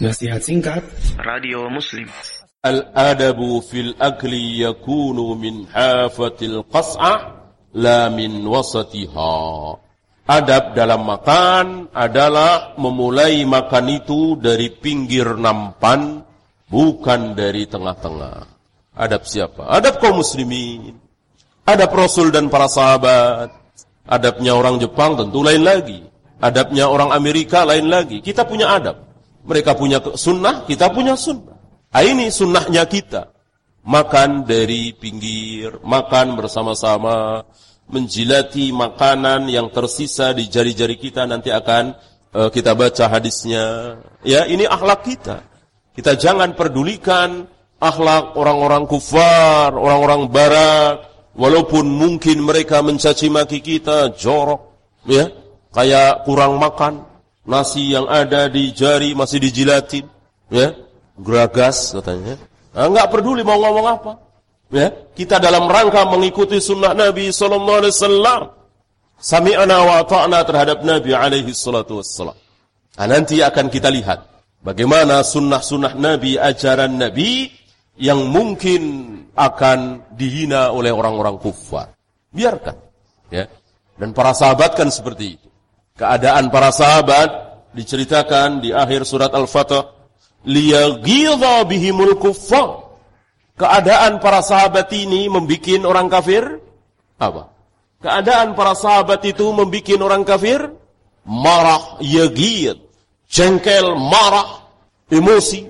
Nasihat singkat. Radio Muslim. Al-adabu fil akli yakunu min hafatil qas'ah la min wasatiha. Adab dalam makan adalah memulai makan itu dari pinggir nampan bukan dari tengah-tengah. Adab siapa? Adab kaum muslimin. Adab Rasul dan para sahabat. Adabnya orang Jepang tentu lain lagi. Adabnya orang Amerika lain lagi. Kita punya adab. Mereka punya sunnah, kita punya sunnah. Ah, ini sunnahnya kita. Makan dari pinggir, makan bersama-sama, menjilati makanan yang tersisa di jari-jari kita nanti akan uh, kita baca hadisnya. Ya, ini akhlak kita. Kita jangan pedulikan akhlak orang-orang kufar, orang-orang barat, walaupun mungkin mereka mencaci maki kita jorok, ya, kayak kurang makan, nasi yang ada di jari masih dijilatin, ya, geragas katanya. Nah, enggak peduli mau ngomong apa. Ya, kita dalam rangka mengikuti sunnah Nabi sallallahu alaihi wasallam. Sami'na wa ta'na terhadap Nabi alaihi salatu wassalam. Nah, nanti akan kita lihat bagaimana sunnah-sunnah Nabi, ajaran Nabi yang mungkin akan dihina oleh orang-orang kufar. Biarkan. Ya. Dan para sahabat kan seperti itu. Keadaan para sahabat diceritakan di akhir surat Al-Fatah. Liyaghidha bihimul kuffar. Keadaan para sahabat ini membuat orang kafir apa? Keadaan para sahabat itu membuat orang kafir marah, yagid, jengkel, marah, emosi.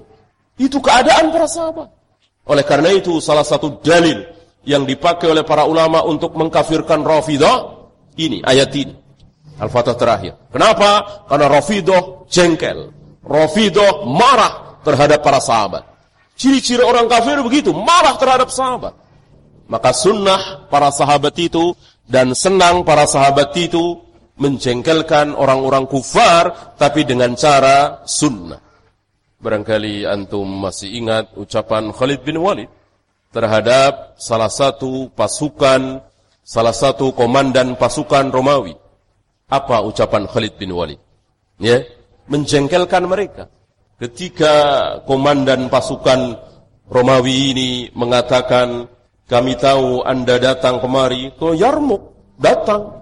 Itu keadaan para sahabat. Oleh karena itu salah satu dalil yang dipakai oleh para ulama untuk mengkafirkan Rafidah ini ayat ini. Al-Fatah terakhir. Kenapa? Karena Rafidah jengkel. Rafidah marah terhadap para sahabat. Ciri-ciri orang kafir begitu, marah terhadap sahabat. Maka sunnah para sahabat itu dan senang para sahabat itu menjengkelkan orang-orang kufar tapi dengan cara sunnah. Barangkali antum masih ingat ucapan Khalid bin Walid terhadap salah satu pasukan, salah satu komandan pasukan Romawi. Apa ucapan Khalid bin Walid? Ya, menjengkelkan mereka ketika komandan pasukan Romawi ini mengatakan, kami tahu anda datang kemari ke Yarmuk, datang.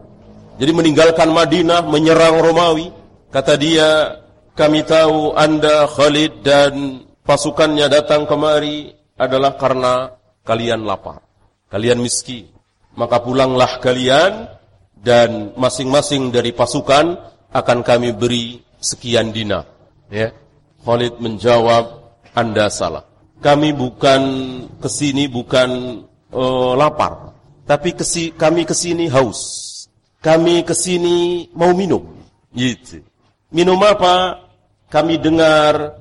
Jadi meninggalkan Madinah, menyerang Romawi. Kata dia, kami tahu anda Khalid dan pasukannya datang kemari adalah karena kalian lapar. Kalian miskin. Maka pulanglah kalian dan masing-masing dari pasukan akan kami beri sekian dinar. Ya. Khalid menjawab, Anda salah. Kami bukan ke sini bukan uh, lapar, tapi kesi, kami ke sini haus. Kami ke sini mau minum. Gitu. Minum apa? Kami dengar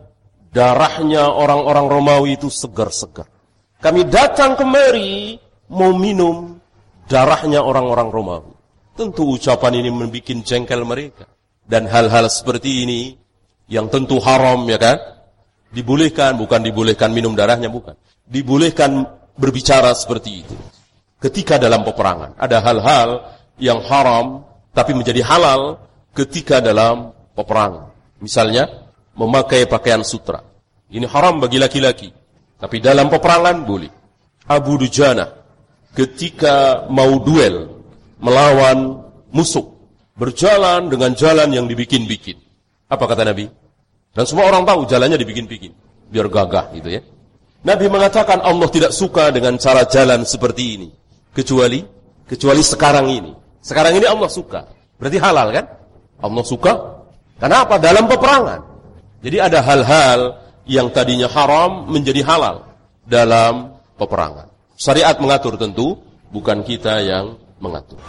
darahnya orang-orang Romawi itu segar-segar. Kami datang kemari mau minum darahnya orang-orang Romawi. Tentu ucapan ini membuat jengkel mereka. Dan hal-hal seperti ini yang tentu haram ya kan? Dibolehkan, bukan dibolehkan minum darahnya bukan. Dibolehkan berbicara seperti itu. Ketika dalam peperangan ada hal-hal yang haram tapi menjadi halal ketika dalam peperangan. Misalnya memakai pakaian sutra. Ini haram bagi laki-laki. Tapi dalam peperangan boleh. Abu Dujana ketika mau duel melawan musuh berjalan dengan jalan yang dibikin-bikin. Apa kata Nabi? Dan semua orang tahu jalannya dibikin-bikin. Biar gagah gitu ya. Nabi mengatakan Allah tidak suka dengan cara jalan seperti ini. Kecuali, kecuali sekarang ini. Sekarang ini Allah suka. Berarti halal kan? Allah suka. Kenapa? Dalam peperangan. Jadi ada hal-hal yang tadinya haram menjadi halal dalam peperangan. Syariat mengatur tentu, bukan kita yang mengatur.